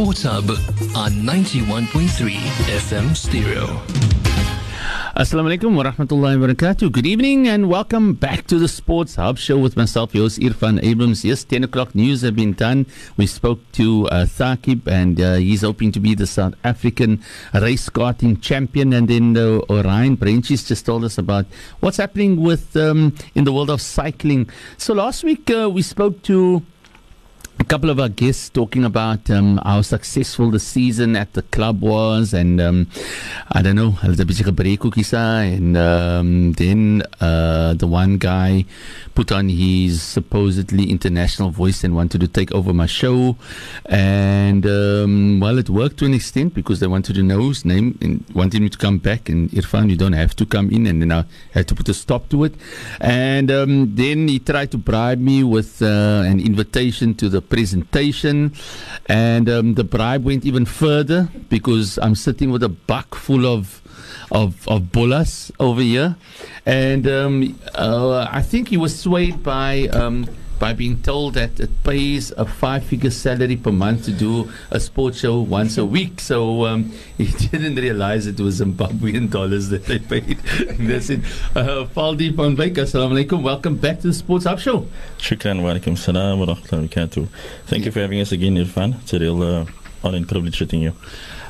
Sports Hub on 91.3 FM Stereo. Assalamu alaikum wa rahmatullahi wa barakatuh. Good evening and welcome back to the Sports Hub show with myself, yours, Irfan Abrams. Yes, 10 o'clock news have been done. We spoke to uh, and uh, he's hoping to be the South African race karting champion. And then uh, Orion Branches just told us about what's happening with um, in the world of cycling. So last week uh, we spoke to a couple of our guests talking about um, how successful the season at the club was, and um, I don't know, and um, then uh, the one guy put on his supposedly international voice and wanted to take over my show, and um, well, it worked to an extent because they wanted to know his name and wanted me to come back, and Irfan, you don't have to come in, and then I had to put a stop to it, and um, then he tried to bribe me with uh, an invitation to the presentation, and um, the bribe went even further because I'm sitting with a buck full of of of bullas over here, and um, uh, I think he was swayed by. Um, by being told that it pays a five-figure salary per month to do a sports show once a week, so um, he didn't realize it was Zimbabwean dollars that they paid. That's it. Uh, Faldi Wyk, assalamu alaikum. Welcome back to the Sports Hub Show. Shukran wa alaikum salam wa rahmatullahi wa barakatuh. Thank you for having us again, Irfan. It's a real uh, honor and privilege meeting you.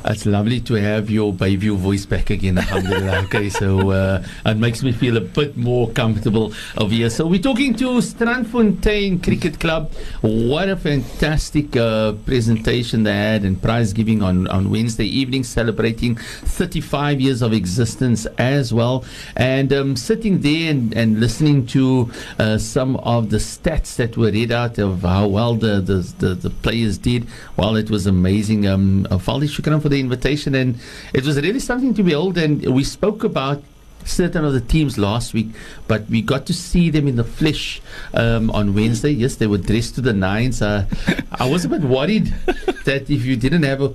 It's lovely to have your Bayview voice back again, alhamdulillah. okay, so uh, it makes me feel a bit more comfortable over here. So we're talking to Strandfontein Cricket Club. What a fantastic uh, presentation they had and prize giving on, on Wednesday evening, celebrating 35 years of existence as well. And um, sitting there and, and listening to uh, some of the stats that were read out of how well the, the, the, the players did, well, it was amazing. Um, uh, Faldi Shukran for the invitation, and it was really something to behold. And we spoke about certain of the teams last week, but we got to see them in the flesh um, on Wednesday. Yes, they were dressed to the nines. Uh, I was a bit worried that if you didn't have a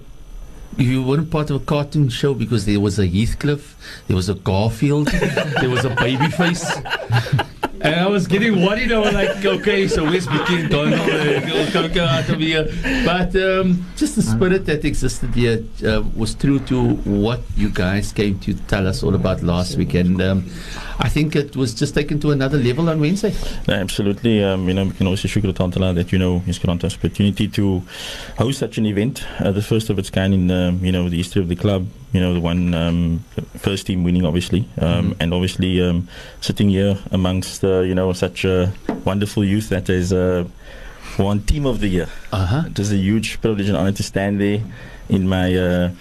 if you weren't part of a cartoon show because there was a Heathcliff, there was a Garfield, there was a Babyface. And I was getting worried. I was like, okay, so where's Bikini Donald? Go out of here. But um, just the spirit that existed here uh, was true to what you guys came to tell us all about last week. And um, I think it was just taken to another level on Wednesday. No, absolutely. Um, you know, we can also shukr Tantala that, you know, he's granted us opportunity to host such an event, uh, the first of its kind in, um, you know, the history of the club. You know, the one um, first team winning, obviously, um, mm-hmm. and obviously um, sitting here amongst, uh, you know, such a wonderful youth that is uh, won team of the year. Uh-huh. It is a huge privilege and honor to stand there in my uh,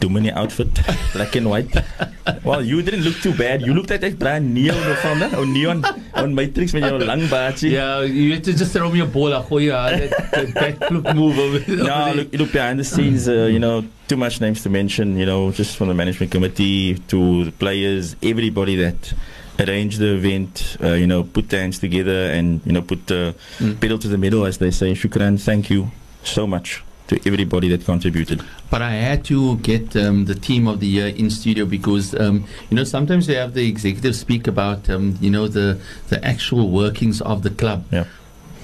Domini outfit, black and white. well, you didn't look too bad. You looked like that brand neon from that, or neon on Matrix met jou lang baardjie. Yeah, you had to just throw me a ball. Gooi ja, that backflip move. No, look, look behind the scenes. Uh, you know, too much names to mention. You know, just from the management committee to the players, everybody that arrange the event, uh, you know, put the hands together and, you know, put the mm. pedal to the metal, as they say. Shukran, thank you so much to everybody that contributed. But I had to get um, the team of the year in studio because um, you know sometimes they have the executives speak about um, you know the the actual workings of the club. Yeah.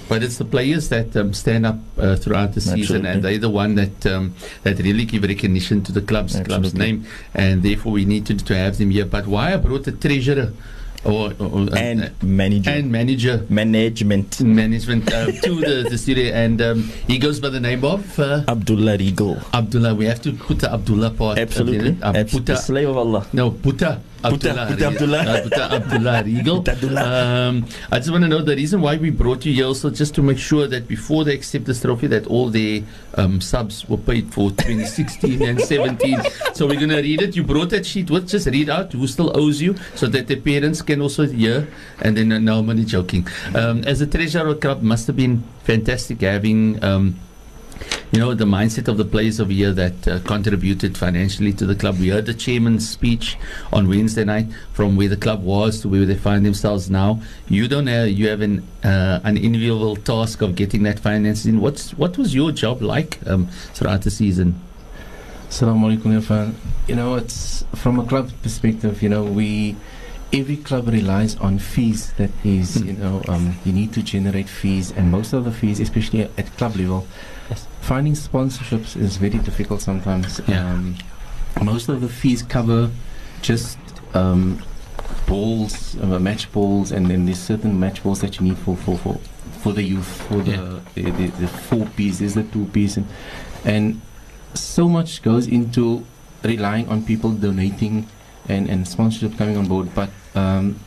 But it's the players that um, stand up uh, throughout the season, Absolutely. and they're the one that um, that really give recognition to the club's club's name, and therefore we need to, to have them here. But why I brought the treasurer or, or, or and uh, manager. and manager management. management uh, to the, the studio, and um, he goes by the name of uh, Abdullah Regal. Abdullah. We have to put the Abdullah part. Absolutely. Uh, Abs- the slave of Allah. no, Putta. Abdullah. Abdullah. Uh, Abdullah Regal. Abdullah. Um, I just want to know the reason why we brought you here also just to make sure that before they accept this trophy that all their um, subs were paid for 2016 and 17. So we're going to read it. You brought that sheet with. Just read out who still owes you so that the parents can also hear. And then, uh, no, I'm only joking. Um, as a treasurer club, must have been fantastic having. Um, you know, the mindset of the players of the year that uh, contributed financially to the club. We heard the chairman's speech on Wednesday night from where the club was to where they find themselves now. You don't have, you have an uh, an enviable task of getting that finance in. What's what was your job like um, throughout the season? Assalamu alaikum, Irfan. You know, it's from a club perspective, you know, we every club relies on fees. That is, Hmm. you know, um, you need to generate fees, and most of the fees, especially at club level, Yes. finding sponsorships is very difficult sometimes. Yeah. Um, most of the fees cover just um, balls, uh, match balls, and then there's certain match balls that you need for for for, for the youth, for the, Yeah. the, the the four piece, there's the two piece, and and so much goes into relying on people donating and, and sponsorship coming on board. But um,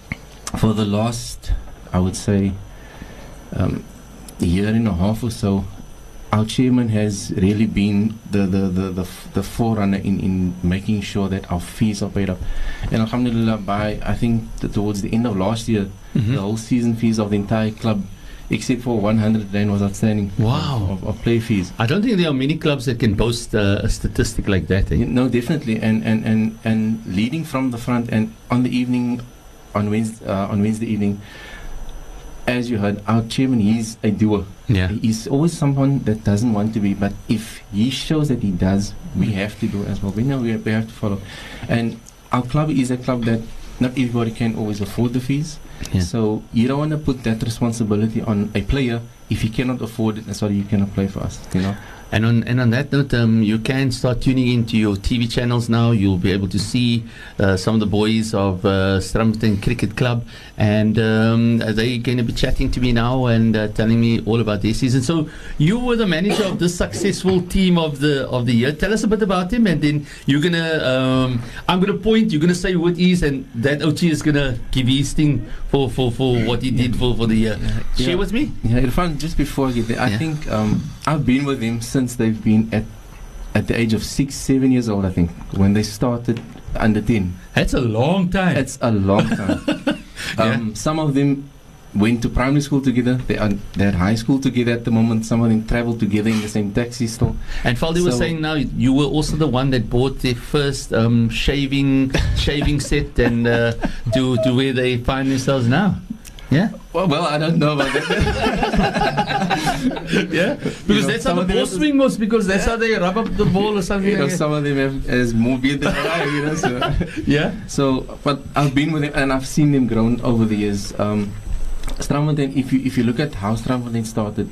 for the last, I would say, um, year and a half or so, our chairman has really been the the, the, the, the forerunner in, in making sure that our fees are paid up. And alhamdulillah, by I think towards the end of last year, Mhm. the whole season fees of the entire club, except for 100 rand, was outstanding. Wow. Of, of play fees. I don't think there are many clubs that can boast uh, a statistic like that. Eh? No, definitely, and and and and leading from the front, and on the evening, on Wednesday, uh, on Wednesday evening, as you heard, our chairman, he's a doer. Yeah. He's always someone that doesn't want to be, but if he shows that he does, we have to do as well. We know we have, we have to follow, and our club is a club that not everybody can always afford the fees. Yeah. So you don't want to put that responsibility on a player if he cannot afford it. And sorry, you cannot play for us. You know. And on and on that note, um, you can start tuning into your TV channels now. You'll be able to see uh, some of the boys of uh, Cricket Club, and um, they're going to be chatting to me now and uh, telling me all about their season. So you were the manager of the successful team of the of the year. Tell us a bit about him, and then you're gonna. Um, I'm gonna point. You're gonna say who it is, and that OT is gonna give his thing for, for, for what he did for, for the year. Share Yeah. with me. Yeah, Irfan, just before I get there, I Yeah. think um, I've been with them since they've been at at the age of six, seven years old. I think when they started under ten. That's a long time. It's a long time. um, Some of them went to primary school together. They are they're at high school together at the moment. Some of them travel together in the same taxi still. And Faldi was saying now you were also the one that bought their first um, shaving shaving set and uh, to to where they find themselves now. Yeah, Well, well I don't know about that. yeah. Because know, that's how the ball swing was. Because that's how they rub up the ball or something. you know, like some of them have as more beard than I, you know. So. Yeah. So, but I've been with them and I've seen them grown over the years. Um, Strandfontein, if you if you look at how Strandfontein started,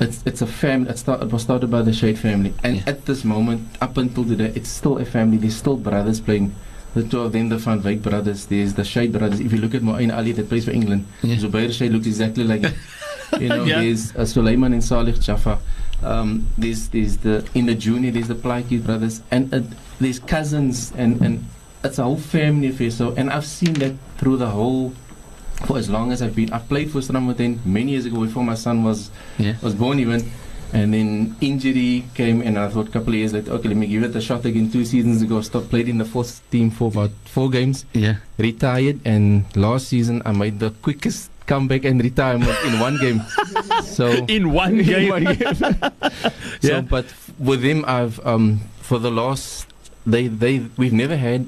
it's it's a family. It, start, it was started by the Shade family, and Yeah. at this moment, up until today, it's still a family. There's still brothers playing. The two of them, the Van Wyk brothers. There's the Shade brothers. If you look at Moeen Ali that plays for England, Yeah. Zubair Shade looks exactly like him. You know, Yeah. there's uh, Suleiman and Salih Jaffa. Um, there's there's the in the junior there's the Plaiki brothers and uh, there's cousins and and it's a whole family affair. So and I've seen that through the whole for as long as I've been. I've played for Strandfontein many years ago before my son was Yeah. was born even. And then injury came, and I thought a couple of years later, okay, let me give it a shot again. Two seasons ago, stopped played in the fourth team for about four games Yeah. retired and last season I made the quickest comeback and retirement in one game. So In one in game. one game. Yeah. So but with them I've um for the last they they we've never had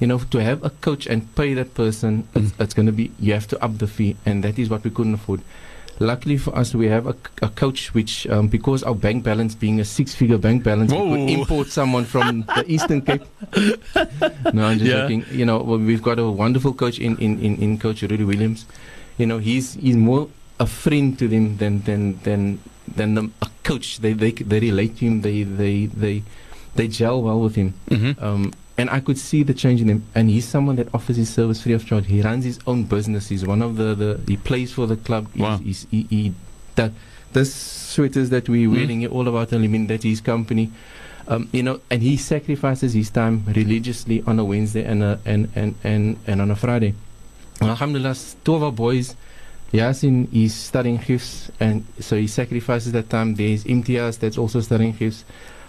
you know to have a coach and pay that person it's, Mm. it's going to be you have to up the fee and that is what we couldn't afford. Luckily for us, we have a, a coach which, um, because our bank balance being a six-figure bank balance, we could import someone from the Eastern Cape. no, I'm just Yeah. joking. You know, well, we've got a wonderful coach in, in, in, in Coach Rudy Williams. You know, he's he's more a friend to them than than than than the, a coach. They they they relate to him. They they they they gel well with him. Mm-hmm. Um, and I could see the change in him. And he's someone that offers his service free of charge. He runs his own business. He's one of the, the he plays for the club. He's- Wow. He's, he, he, that this sweaters that we're Mm. wearing all about him. That's his company. Um, you know, and he sacrifices his time religiously on a Wednesday and a, and, and, and, and on a Friday. And Alhamdulillah, two of our boys, Yasin is studying Hifz, and so he sacrifices that time. There's Imtiaz that's also studying Hifz.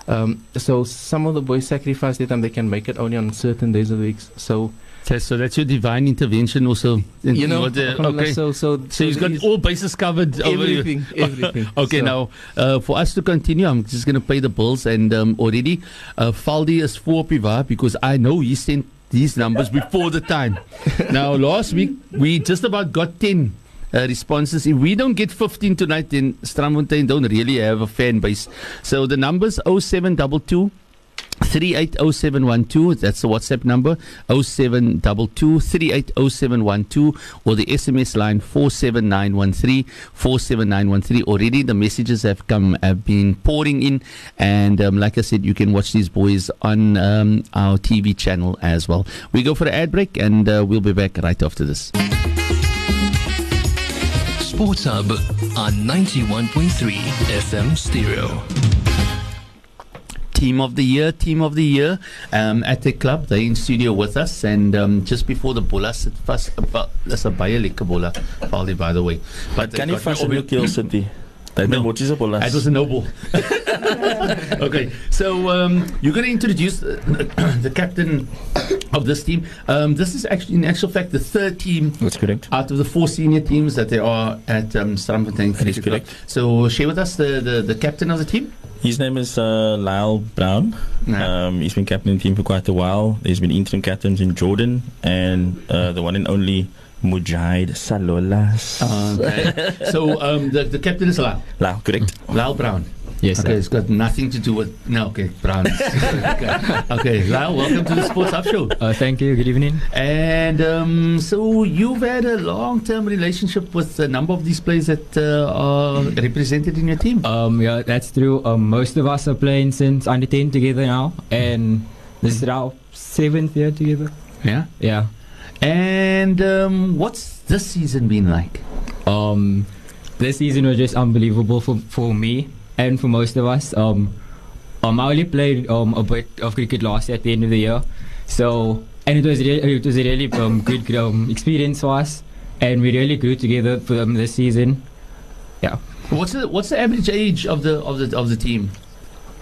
Um, so some of the boys sacrifice their time. They can make it only on certain days of the week. So So, so that's your divine intervention also. in- you know, the- alhamdulillah, okay. So so So he's got all bases covered. over everything, everything. Okay, So- now uh, for us to continue, I'm just going to pay the bills. And um, already, uh, Faldi is for Piva because I know he sent these numbers before the time. now, last week, we just about got 10 uh, responses. If we don't get 15 tonight, then Strandfontein don't really have a fan base. So the numbers 0722 380712. That's the WhatsApp number 0722 380712 or the SMS line 47913 47913. Already the messages have come have been pouring in, and um, like I said, you can watch these boys on um, our TV channel as well. We go for an ad break, and uh, we'll be back right after this. Sports Hub on 91.3 FM stereo. Team of the Year, Team of the Year um, at the club. They're in studio with us. And um, just before the bola sit vast. That's a baie lekker bola, by the way. But can you fast op your keel sit die? Is a bola? It was a noble. okay, so um, you're going to introduce uh, the captain of this team. Um, this is actually, in actual fact, the third team. That's correct. Out of the four senior teams that there are at um, Strandfontein. That is correct. So share with us the, the, the captain of the team. His name is uh, Lyle Brown. Yeah. Um, he's been captain of the team for quite a while. There's been interim captains in Jordan and uh, the one and only Mujahid Salolas. Okay. so um, the, the captain is Lyle. Lyle, correct. Lyle Brown. Yes, Okay, sir. it's got nothing to do with. No, okay, Brown. okay. okay, Lyle, welcome to the Sports Hub Show. Uh, thank you. Good evening. And um, so you've had a long-term relationship with a number of these players that uh, are represented in your team. Um, yeah, that's true. Um, most of us are playing since under 10 together now, and this is our seventh year together. Yeah. Yeah. And um, what's this season been like? Um, this season was just unbelievable for, for me and for most of us. Um, um, I only played um, a bit of cricket last year at the end of the year, so and it was really, it was a really um, good um, experience for us, and we really grew together for um, this season. Yeah. What's the what's the average age of the of the of the team?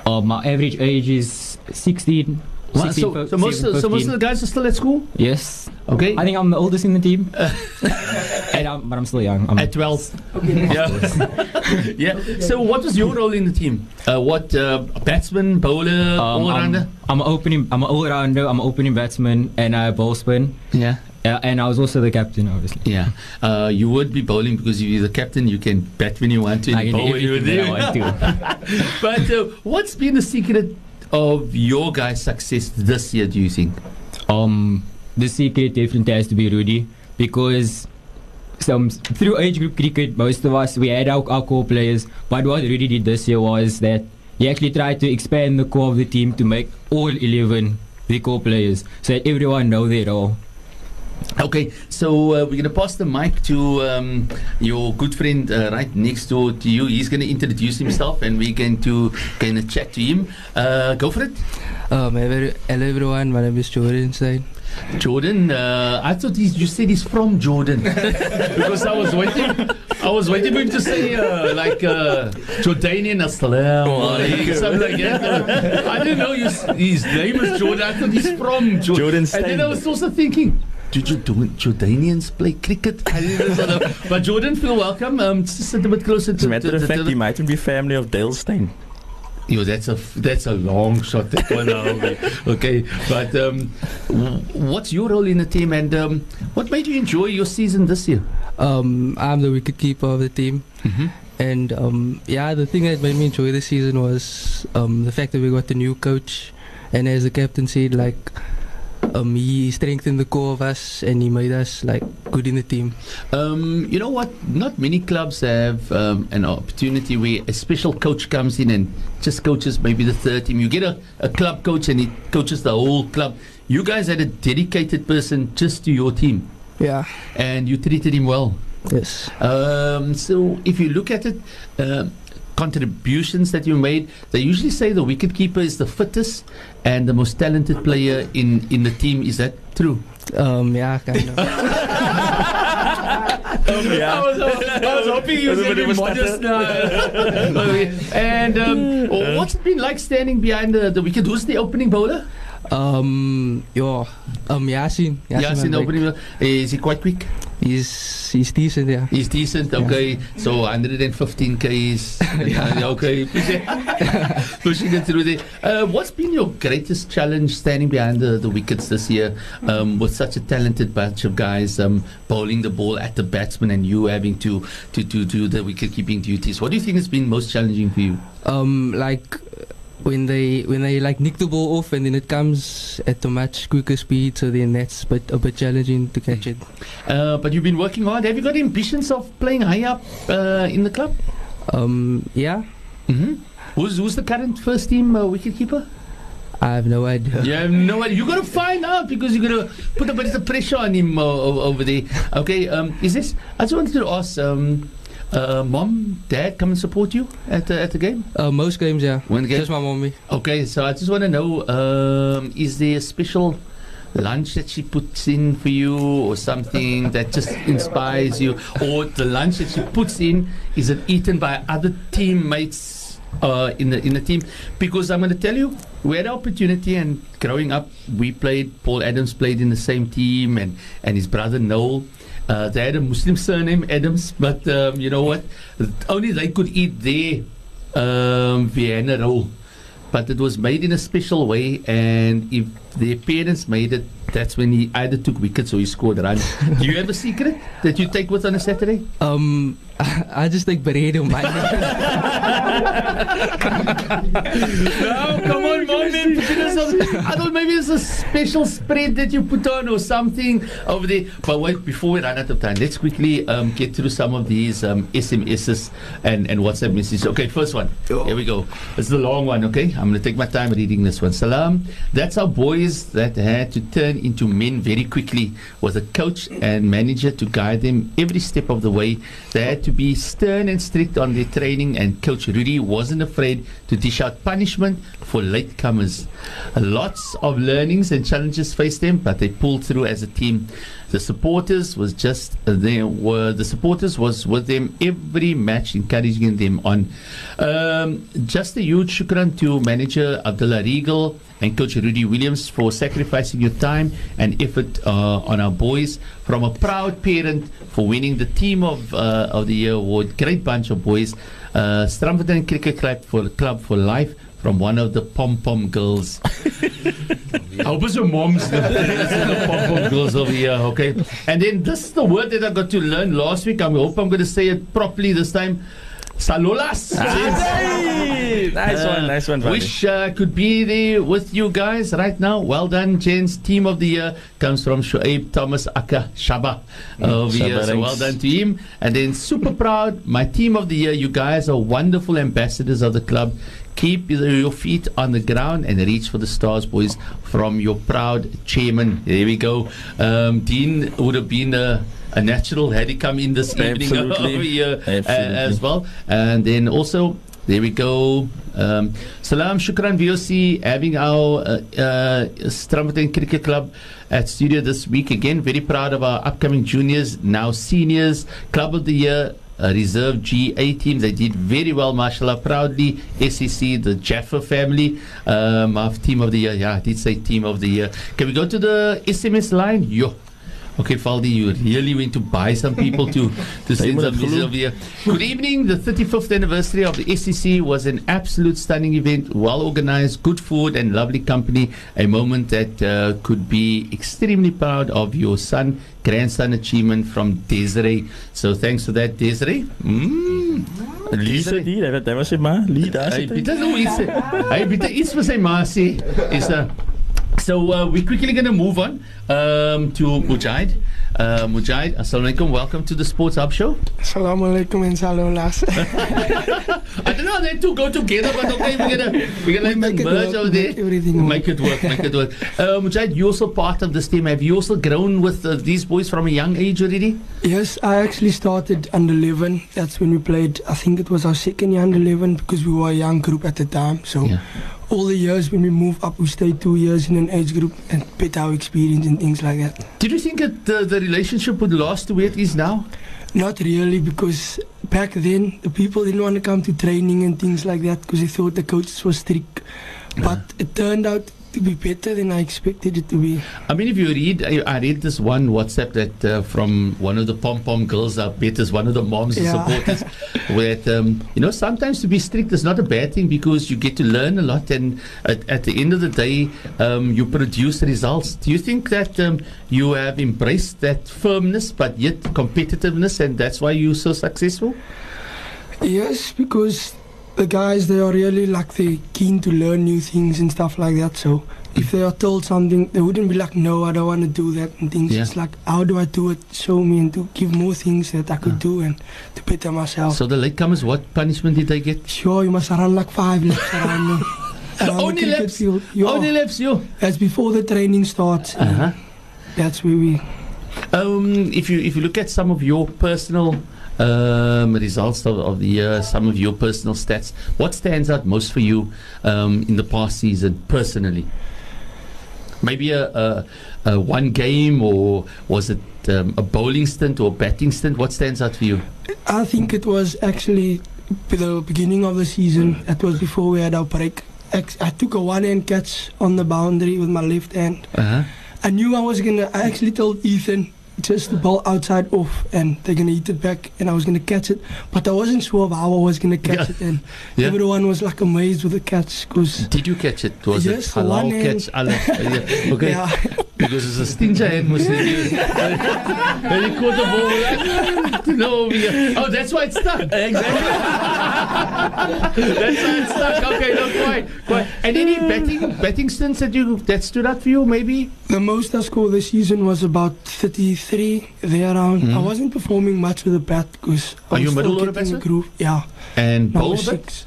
Um, my average age is 16. Well, 16, so, so most of, so most of the guys are still at school. Yes, Okay. I think I'm the oldest in the team, and I'm, but I'm still young. I'm, at 12. Okay. yeah. yeah. So, what was your role in the team? Uh, what uh, batsman, bowler, um, all rounder? I'm, I'm opening. I'm an all-rounder. I'm an opening batsman, and I bowl spin. Yeah. Uh, and I was also the captain, obviously. Yeah. Uh, you would be bowling because you're the captain. You can bat when you want to. I and bowl when you want to. but uh, what's been the secret of your guys' success this year? Do you think? Um, the secret definitely has to be Rudy because some through age group cricket, most of us we had our, our core players. But what Rudy did this year was that he actually tried to expand the core of the team to make all 11 the core players, so that everyone know their role. Okay, so uh, we're going to pass the mic to um, your good friend uh, right next door to you. He's going to introduce himself, and we're going to kind of chat to him. Uh, go for it, Um, hello hello everyone, my name is Jordan Stein. Jordan. Uh, I thought he's, you said he's from Jordan because I was waiting. I was waiting for him to say uh, like uh, Jordanian Assalamu alaikum, something like that. I didn't know you, his name is Jordan. I thought he's from Jordan. Jordan And then I was also thinking, do Jor- do Jordanians play cricket? But Jordan, feel welcome. Um, just a bit closer As a matter of fact, to he might be family of Dale Steyn. Yo, that's a that's a long shot. That one, okay. But um, what's your role in the team, and um, what made you enjoy your season this year? Um, I'm the wicket keeper of the team, Mm-hmm. and um, yeah, the thing that made me enjoy the season was um, the fact that we got the new coach, and as the captain said, like um, he strengthened the core of us, and he made us like good in the team. Um, you know what? Not many clubs have um, an opportunity where a special coach comes in and just coaches maybe the third team. You get a, a club coach and he coaches the whole club. You guys had a dedicated person just to your team, Yeah. and you treated him well. Yes. Um, so if you look at it, um contributions that you made, they usually say the wicket keeper is the fittest and the most talented player in, in the team. Is that true? Um, yeah, kind of. I, was, I was hoping you Was said it a it bit of a modest now. Okay. and um, what's it been like standing behind the, the wicket? Who's the opening bowler? Um, yeah. Um, Yasin. Yasin, Yes, in the Van opening. Is he quite quick? He's he's decent. Yeah. He's decent, okay. So 115 Ks. yeah. Okay. Pushing, pushing it through there. Uh, what's been your greatest challenge standing behind the, the wickets this year um, with such a talented bunch of guys um, bowling the ball at the batsman and you having to, to, to do the wicket keeping duties? What do you think has been most challenging for you? um like when they when they like nick the ball off and then it comes at a much quicker speed, so then that's but a bit challenging to catch it. Uh, but you've been working hard. Have you got ambitions of playing high up uh, in the club? Um, yeah, Mm-hmm. Who's, who's the current first team uh, wicketkeeper? I have no idea. You have no idea. You got to find out because you're to put a bit of pressure on him uh, over there. Okay, um, is this? I just wanted to ask. Um, uh, mom, dad, come and support you at the, at the game. Uh, most games, yeah. When the game? Just my mommy. Okay, so I just want to know: um, is there a special lunch that she puts in for you, or something that just inspires you, or the lunch that she puts in is it eaten by other teammates uh, in the in the team? Because I'm going to tell you, we had the opportunity, and growing up, we played. Paul Adams played in the same team, and and his brother Noel. Uh, they had a Muslim surname, Adams, but um, you know what? Only they could eat their um, Vienna roll but it was made in a special way. And if their parents made it, that's when he either took wickets or he scored runs. Do you have a secret that you take with on a Saturday? Um, I just think bread on my. No, come on, mom, man. put in some- I thought maybe it's a special spread that you put on or something over there. But wait, before we run out of time, let's quickly um, get through some of these um, SMSs and, and WhatsApp messages. Okay, first one. Here we go. It's the long one, okay? I'm going to take my time reading this one. Salam. That's our boys that had to turn into men very quickly was a coach and manager to guide them every step of the way. They had to be stern and strict on their training, and Coach Rudy wasn't afraid to dish out punishment for latecomers. Lots of learnings and challenges faced them, but they pulled through as a team. The supporters was just there were the supporters was with them every match, encouraging them on. Um, just a huge shukran to manager Abdullah Regal and coach Rudy Williams for sacrificing your time and effort uh, on our boys. From a proud parent for winning the team of uh, of the year award. Great bunch of boys. Uh, Strandfontein Cricket Club for Club for Life from one of the pom pom girls. I hope it's your mom's the, the pom pom girls over here, okay? And then this is the word that I got to learn last week. I hope I'm going to say it properly this time. Salolas. Hey, nice Uh, one, nice one. Fadi. Wish uh, could be there with you guys right now. Well done, gents. Team of the year comes from Shoaib Thomas Akka Shaba over here. Shaba, So well done to him. And then super proud. My team of the year. You guys are wonderful ambassadors of the club. Keep your feet on the ground and reach for the stars, boys. From your proud chairman. There we go. Um, Dean would have been a, a natural had he come in this evening Absolutely. over here uh, as well. And then also there we go. Um, Salam, Shukran, VOC, having our uh, uh, Cricket Club at studio this week again. Very proud of our upcoming juniors, now seniors, Club of the Year. Uh, reserve GA team, they did very well, mashallah. Proudly, SEC, the Jaffa family, um, of team of the year. Yeah, I did say team of the year. Can we go to the SMS line? Yo. Okay, Faldi, you really went to buy some people to, to send some messages over here. Good evening. The 35th anniversary of the SEC was an absolute stunning event, well organized, good food, and lovely company. A moment that uh, could be extremely proud of your son, grandson achievement from Desiree. So thanks for that, Desiree. Mm. Lee sê die, dat was sy ma. Lee daar Hy sit. Pieter nou iets. Hy Pieter iets vir sy ma sê is 'n So uh, we're quickly going to move on um, to Mujahid. Uh, Mujahid, assalamu alaikum. Welcome to the Sports Hub Show. Assalamu alaikum and salolas. I don't know, they two go together, but okay, we're gonna we're gonna make it merge work, over there. make everything work. Make it work, make it work. Uh, Mujahid, you're also part of this team. Have you also grown with uh, these boys from a young age already? yes, I actually started under 11. That's when we played, I think it was our second year under 11 because we were a young group at the time. So Yeah. All the years when we moved up, we stayed two years in an age group and better our experience and things like that. Did you think that the, the relationship would last the way it is now? Not really because back then the people didn't want to come to training and things like that because they thought the coaches were strict. But it turned out to be better than I expected it to be. I mean, if you read, I, I read this one WhatsApp that uh, from one of the pom pom girls up betters, one of the moms Yeah. supporters, where um, you know sometimes to be strict is not a bad thing because you get to learn a lot, and at, at the end of the day, um, you produce results. Do you think that um, you have embraced that firmness but yet competitiveness, and that's why you're so successful? Yes, because the guys they are really like they keen to learn new things and stuff like that. So if they are told something, they wouldn't be like, no, I don't want to do that and things. Yeah. It's like, how do I do it? Show me and to give more things that I could do and to better myself. So the latecomers, what punishment did they get? sure, you must run like five laps around the, around Only the laps? field. Only laps, you. that's before the training starts. Uh-huh. That's where we. Um, if you if you look at some of your personal um, results of, of the year, some of your personal stats, what stands out most for you um, in the past season personally? Maybe a, a, a one game, or was it um, a bowling stint or batting stint? What stands out for you? I think it was actually the beginning of the season. That was before we had our break. I took a one-hand catch on the boundary with my left hand. Uh-huh. I knew I was gonna. I actually told Ethan just the ball outside off, and they're gonna hit it back, and I was gonna catch it. But I wasn't sure of how I was gonna catch Yeah. it, and Yeah. everyone was like amazed with the catch because. Did you catch it? Was Yes, it for halal one catch? Allah. Yeah, Okay, Yeah, because it's a stinger hand, Muslim. Then you caught the ball. no, yeah. Oh, that's why it's stuck. Exactly. that's why it's stuck. Okay, no, quite, quite. And any betting betting stints that you that stood out for you, maybe? the most I scored this season was about 33 there around. Mhm. I wasn't performing much with the bat because I Are you was middle still getting batsman? groove. Yeah. And Number bowl six.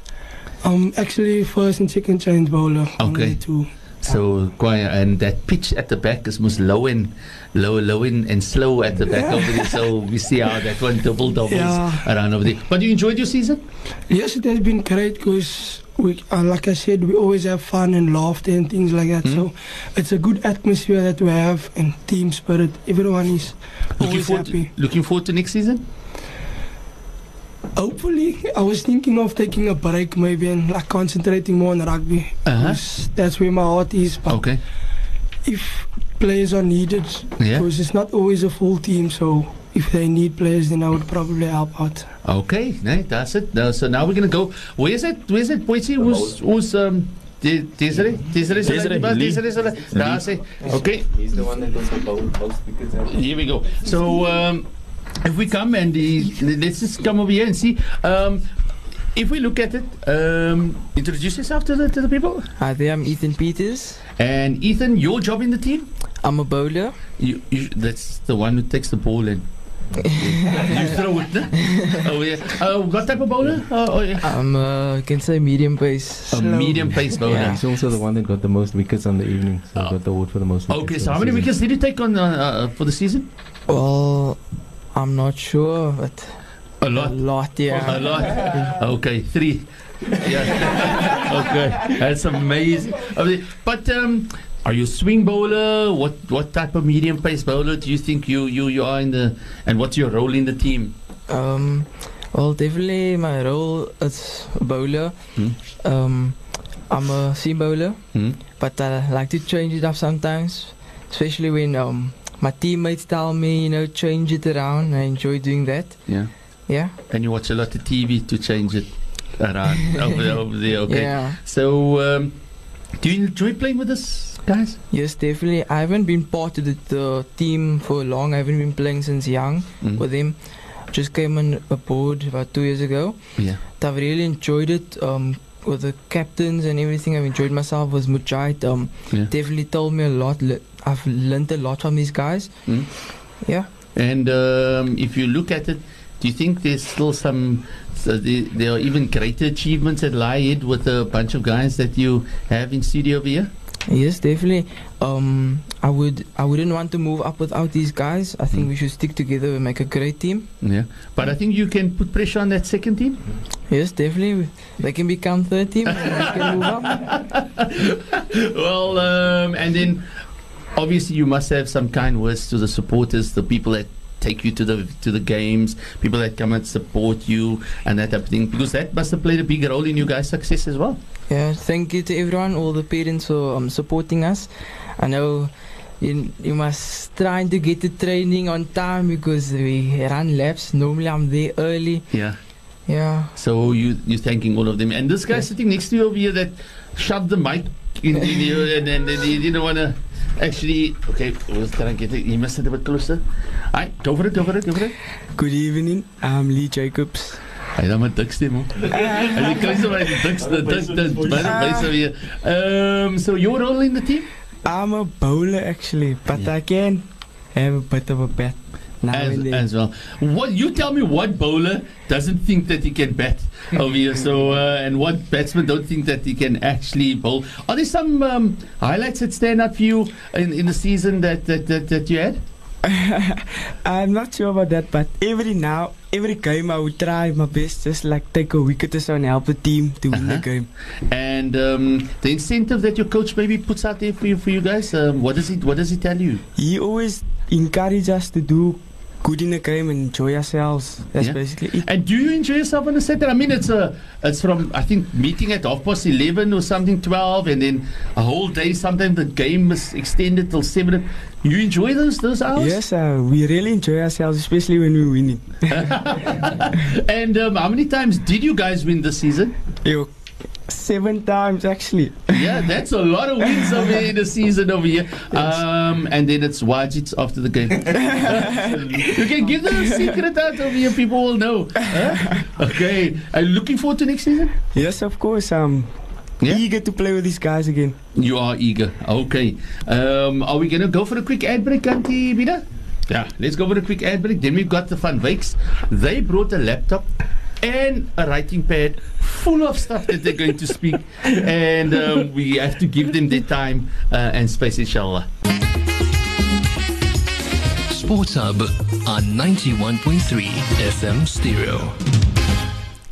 Um, actually, first and second change bowler. Okay. Two. So quite, and that pitch at the back is most low and low, low in and slow at the back over there. So we see how that one double doubles Yeah. around over there. But you enjoyed your season? Yes, it has been great because we, uh, like I said, we always have fun and laughter and things like that. Mhm. So it's a good atmosphere that we have and team spirit. Everyone is Looking always forward, to, happy. looking forward to next season. Hopefully, I was thinking of taking a break maybe and like concentrating more on rugby. Uh-huh. That's where my heart is. But Okay. if players are needed, Yeah. because it's not always a full team, so if they need players, then I would probably help out. Okay, nee, that's it. Now, so now we're gonna go. Where's it? Where's it? Boise? Who's who's um? De- Desiree? Desiree? Desiree, Desiree? Lee. Desiree? Desiree? That's it. Okay. He's the one that goes on most wickets. Here we go. So um, if we come and the, let's just come over here and see. Um, if we look at it, um, introduce yourself to the to the people. Hi there, I'm Ethan Peters. And Ethan, your job in the team? I'm a bowler. You, you that's the one who takes the ball and you throw it. No? Oh yeah. Uh, what type of bowler? Uh, oh yeah. I'm uh, I can say medium pace. A medium pace bowler. Yeah. He's also the one that got the most wickets on the evening. So Oh. got the award for the most wickets. Okay, so how many season. wickets did you take on uh, uh, for the season? Well, I'm not sure, but A lot? a lot. lot, A yeah. lot. Okay, three. Yeah. okay, that's amazing. Okay, But um, are you a swing bowler? What what type of medium pace bowler do you think you, you, you are in the? And what's your role in the team? Um, well, definitely my role as a bowler. Hmm. Um, I'm a seam bowler, Hmm? but I like to change it up sometimes, especially when um my teammates tell me, you know, change it around. I enjoy doing that. Yeah. Yeah. And you watch a lot of TV to change it around over, there, over there. Okay. Yeah. So um, do you enjoy playing with us guys? Yes, definitely. I haven't been part of the, the team for long. I haven't been playing since young Mm. with him. Just came on aboard about two years ago. Yeah. I've really enjoyed it. Um, with the captains and everything, I've enjoyed myself with Mujahid. Um, Yeah. definitely told me a lot. I've learned a lot from these guys. Mm. Yeah. And um, if you look at it, do you think there's still some, so the, there are even greater achievements that lie ahead with a bunch of guys that you have in studio over here? Yes, definitely. Um, I would. I wouldn't want to move up without these guys. I think Mm. we should stick together and make a great team. Yeah. But I think you can put pressure on that second team. Yes, definitely. They can become third team. and can move up. well, um, and then obviously you must have some kind words to the supporters, the people that take you to the to the games, people that come and support you, and that type of thing, because that must have played a big role in you guys' success as well. Yeah, thank you to everyone, all the parents for um, supporting us. I know you, you must try to get the training on time because we run laps. Normally I'm there early. Yeah. Yeah. So you you're thanking all of them, and this guy sitting next to you over here that shoved the mic in, in you, and then and he didn't want to actually. Okay, let's try and get it. He must sit a bit closer. All right, go for it, go for it, go for it. Good evening. I'm Lee Jacobs. Hy dan met dik stem. En jy kry so baie die dikste dikste baie baie weer. Um so your role in the team I'm a bowler actually, but I can have a bit of a bat as, and then. as well. What you tell me what bowler doesn't think that he can bat over here so uh, and what batsman don't think that he can actually bowl. Are there some um, highlights that stand out for you in, in the season that that, that, that you had? I'm not sure about that, but every now, every game I would try my best, just like take a wicket or so and help the team to win the Uh-huh. game. And um, the incentive that your coach maybe puts out there for you for you guys, um, what does he what does he tell you? He always encourages us to do good in the game and enjoy ourselves. That's Yeah. basically it. And do you enjoy yourself on the Saturday? I mean, it's a it's from I think meeting at half past eleven or something, twelve, and then a whole day. Sometimes the game is extended till seven. You enjoy those those hours? Yes, uh, we really enjoy ourselves, especially when we win it. And um, how many times did you guys win this season? Yo, seven times actually. Yeah, that's a lot of wins over here in the season over here. Um, and then it's Wajits after the game. you can give them a secret out over here. People will know. Huh? Okay. Are you looking forward to next season? Yes, of course. I'm Yeah? eager to play with these guys again. You are eager. Okay. Um, are we going to go for a quick ad break, Auntie Bida? Yeah, let's go for a quick ad break. Then we've got the Van Wyks. They brought a laptop and a writing pad full of stuff that they're going to speak. and um, we have to give them their time uh, and space, inshallah. Sports Hub on 91.3 FM Stereo.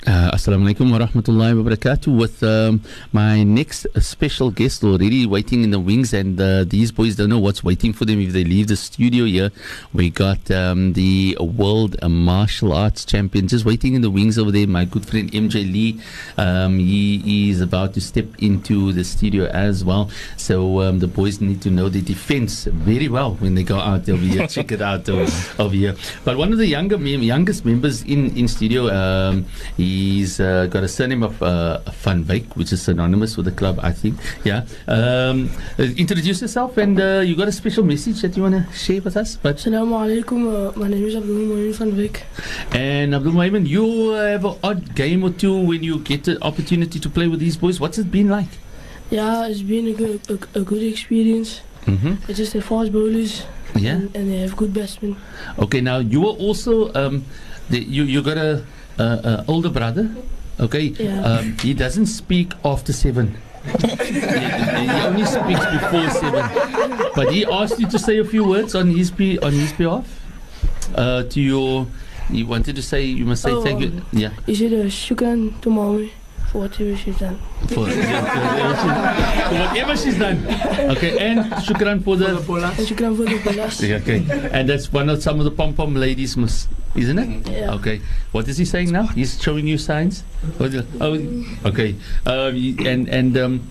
Uh, Assalamu alaikum wa rahmatullahi wa barakatuh. With um, my next special guest already waiting in the wings, and uh, these boys don't know what's waiting for them if they leave the studio here. We got um, the world martial arts champion just waiting in the wings over there. My good friend MJ Lee. Um, he is about to step into the studio as well. So um, the boys need to know the defense very well when they go out over here. Check it out over, over here. But one of the younger mem- youngest members in in studio, um, he's uh, got a surname of uh, which is synonymous with the club, I think. Yeah. Um, uh, introduce yourself, and uh, you got a special message that you want to share with us. But Assalamu alaikum. Uh, my name is Abdul van Wyk. and Abdul Muhammad, you have an odd game or two when you get the opportunity to play with these boys. What's it been like? Yeah, it's been a good, a, a good experience. Mm-hmm. It's just they're fast bowlers Yeah. and, and they have good batsmen. Okay, now you are also um, the, you you got a, a, a older brother. Okay, Yeah. um, he doesn't speak after seven. he, he only speaks before seven. But he asked you to say a few words on his be on his behalf. Uh, to your, he wanted to say you must say Oh, thank you. Yeah. He said, uh, shukran to mommy for whatever she's done. For, yeah, for whatever she's done. Okay, and shukran for the. And shukran for the bowlers. Yeah, okay, and that's one of some of the pom pom ladies, must, isn't it? Yeah. Okay. What is he saying now? He's showing you signs. Oh, okay. Um, and and um,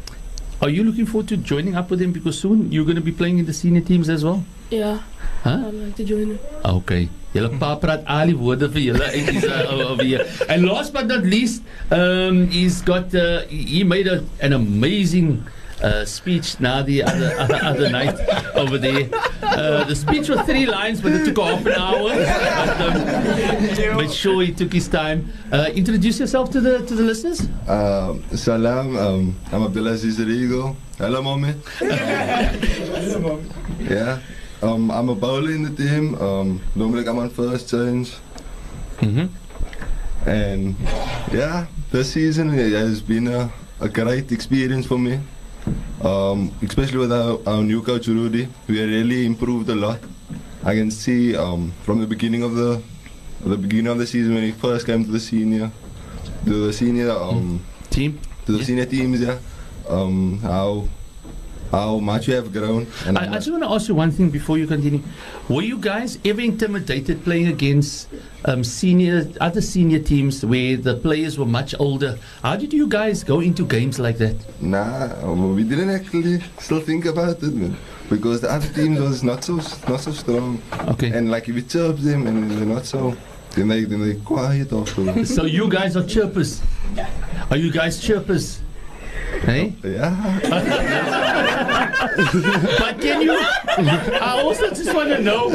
are you looking forward to joining up with him because soon you're going to be playing in the senior teams as well? Yeah, Huh? I'd like to join him. Okay. Julle pa praat al die woorde vir julle uit is over here. And last but not least, um, he's got uh, he made a, an amazing uh, speech now the other, other other night over there. Uh, the speech was three lines, but it took half an hour. But, um, but sure, he took his time. Uh, introduce yourself to the to the listeners. Um, salam, um, I'm Abdulaziz Rigo. Hello, mommy. yeah, um, I'm a bowler in the team. Um, normally I'm on first change. Mm-hmm. And yeah, this season has been a, a great experience for me. Um, especially with our, our new coach Rudy, we really improved a lot. I can see um, from the beginning of the the beginning of the season when he first came to the senior, to the senior um, Team. to the Yeah. senior teams, yeah, um, how how much you have grown. And I, I just want to ask you one thing before you continue. Were you guys ever intimidated playing against um, senior other senior teams where the players were much older? How did you guys go into games like that? Nah, um, we didn't actually still think about it, man. Because the other teams was not so not so strong. Okay. And like if you chirp them and they're not so, then they then they quiet afterwards. So you guys are chirpers. Are you guys chirpers? Hey? Yeah. but can you? I also just want to know: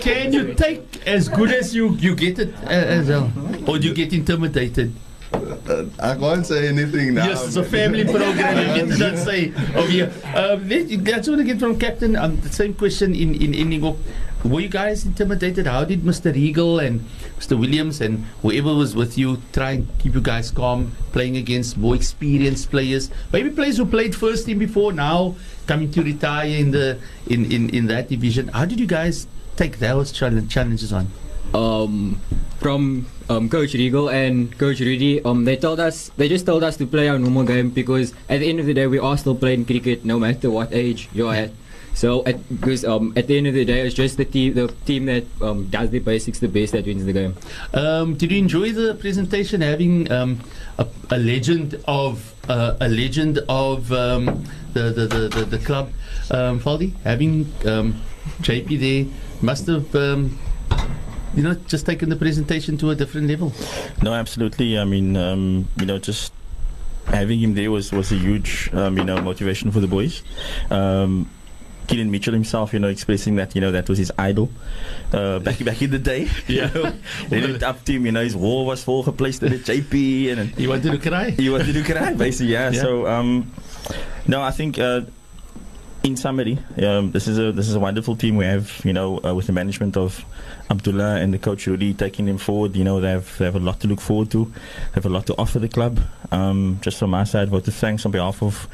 Can you take as good as you you get it uh, as well, or do you get intimidated? Uh, I can't say anything now. Yes, it's a family program. You get to not say over here. Um, let, that's what I get from Captain. Um, the same question in in Indigo. Were you guys intimidated? How did Mr. Regal and Mr. Williams and whoever was with you try and keep you guys calm, playing against more experienced players, maybe players who played first team before, now coming to retire in the in, in, in that division? How did you guys take those challenge, challenges on? um, from um, Coach Regal and Coach Rudy, um, they told us they just told us to play our normal game because at the end of the day we are still playing cricket no matter what age you're at. So at, because um, at the end of the day it's just the team the team that um, does the basics the best that wins the game. Um, did you enjoy the presentation? Having um, a, a legend of uh, a legend of um, the, the, the, the the club, um, Faldi, having um, JP there must have. Um, you know, just taken the presentation to a different level. No, absolutely. I mean, um, you know, just having him there was, was a huge, um, you know, motivation for the boys. Um, Keelan Mitchell himself, you know, expressing that, you know, that was his idol uh, back back in the day. You know, they looked up to him. You know, his wall was full replaced with JP, and he wanted to cry. He wanted to cry, basically. Yeah. Yeah. So, um, no, I think. Uh, in summary, um, this is a this is a wonderful team we have. You know, uh, with the management of Abdullah and the coach Rudy taking them forward. You know, they have they have a lot to look forward to. They have a lot to offer the club. Um, just from my side, I want to thanks on behalf of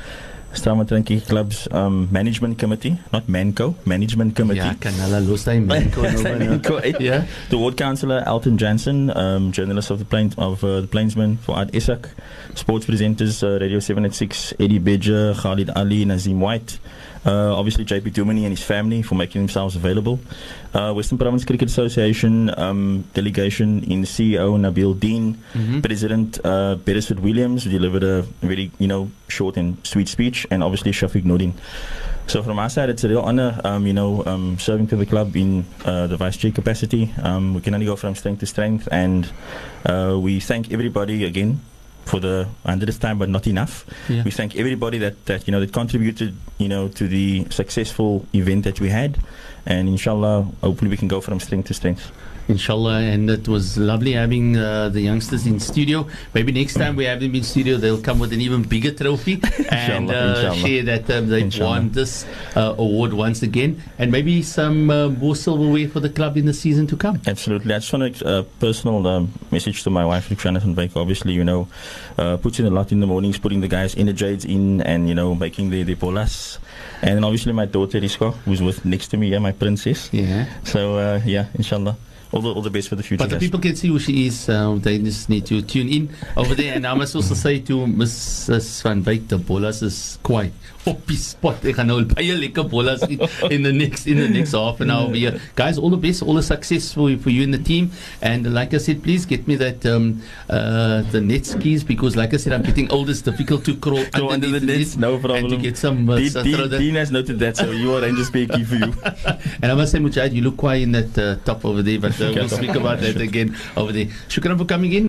Cricket Club's um, management committee, not Manco, management committee. Ja, kan hulle los Manco nou Manco. Ja. The ward councillor Alton Jansen, um, journalist of the plains of uh, the Plainsman, Fuad Isak, sports presenters uh, Radio 786, Eddie Bidger, Khalid Ali, Nazim White. Uh, obviously, JP Duminy and his family for making themselves available. Uh, Western Province Cricket Association um, delegation in CEO Nabeal Dien, Mhm. President uh, Beresford Williams, delivered a really you know short and sweet speech, and obviously Shafiq Nordin. So from our side, it's a real honor, um, you know, um, serving to the club in uh, the vice chair capacity. Um, we can only go from strength to strength, and uh, we thank everybody again for the hundredth time, but not enough. Yeah. We thank everybody that, that you know that contributed, you know, to the successful event that we had, and inshallah, hopefully we can go from strength to strength. Inshallah, and it was lovely having uh, the youngsters in studio. Maybe next time we have them in studio, they'll come with an even bigger trophy and uh, share that um, they've Inshallah. won this uh, award once again, and maybe some uh, more silverware for the club in the season to come. Absolutely. I just want to uh, personal um, message to my wife, Luciana van Wyk. Obviously, you know, uh, puts in a lot in the mornings, putting the guys in the energized in, and you know, making the the bolas. And then obviously my daughter Risco, who's with next to me, yeah, my princess. Yeah. So uh, yeah, inshallah, all the all the best for the future. But the guys. people can see who she is. Uh, they just need to tune in over there. And I must also say to Mrs. Van Wyk, the bowlers is quite op die spot. Ek gaan nou baie lekker bowlers in, in the next in the next half an hour here. Guys, all the best, all the success for you, for you and the team. And like I said, please get me that um, uh, the net skis because, like I said, I'm getting old. It's difficult to crawl under the nets, no problem. And to get some. Uh, Dean, some- Dean, Dean has noted that, so you are Rangers speak key for you. and I must say, Mujahid, you look quiet in that uh, top over there, but uh, we'll speak about that again over there. Shukran for coming in.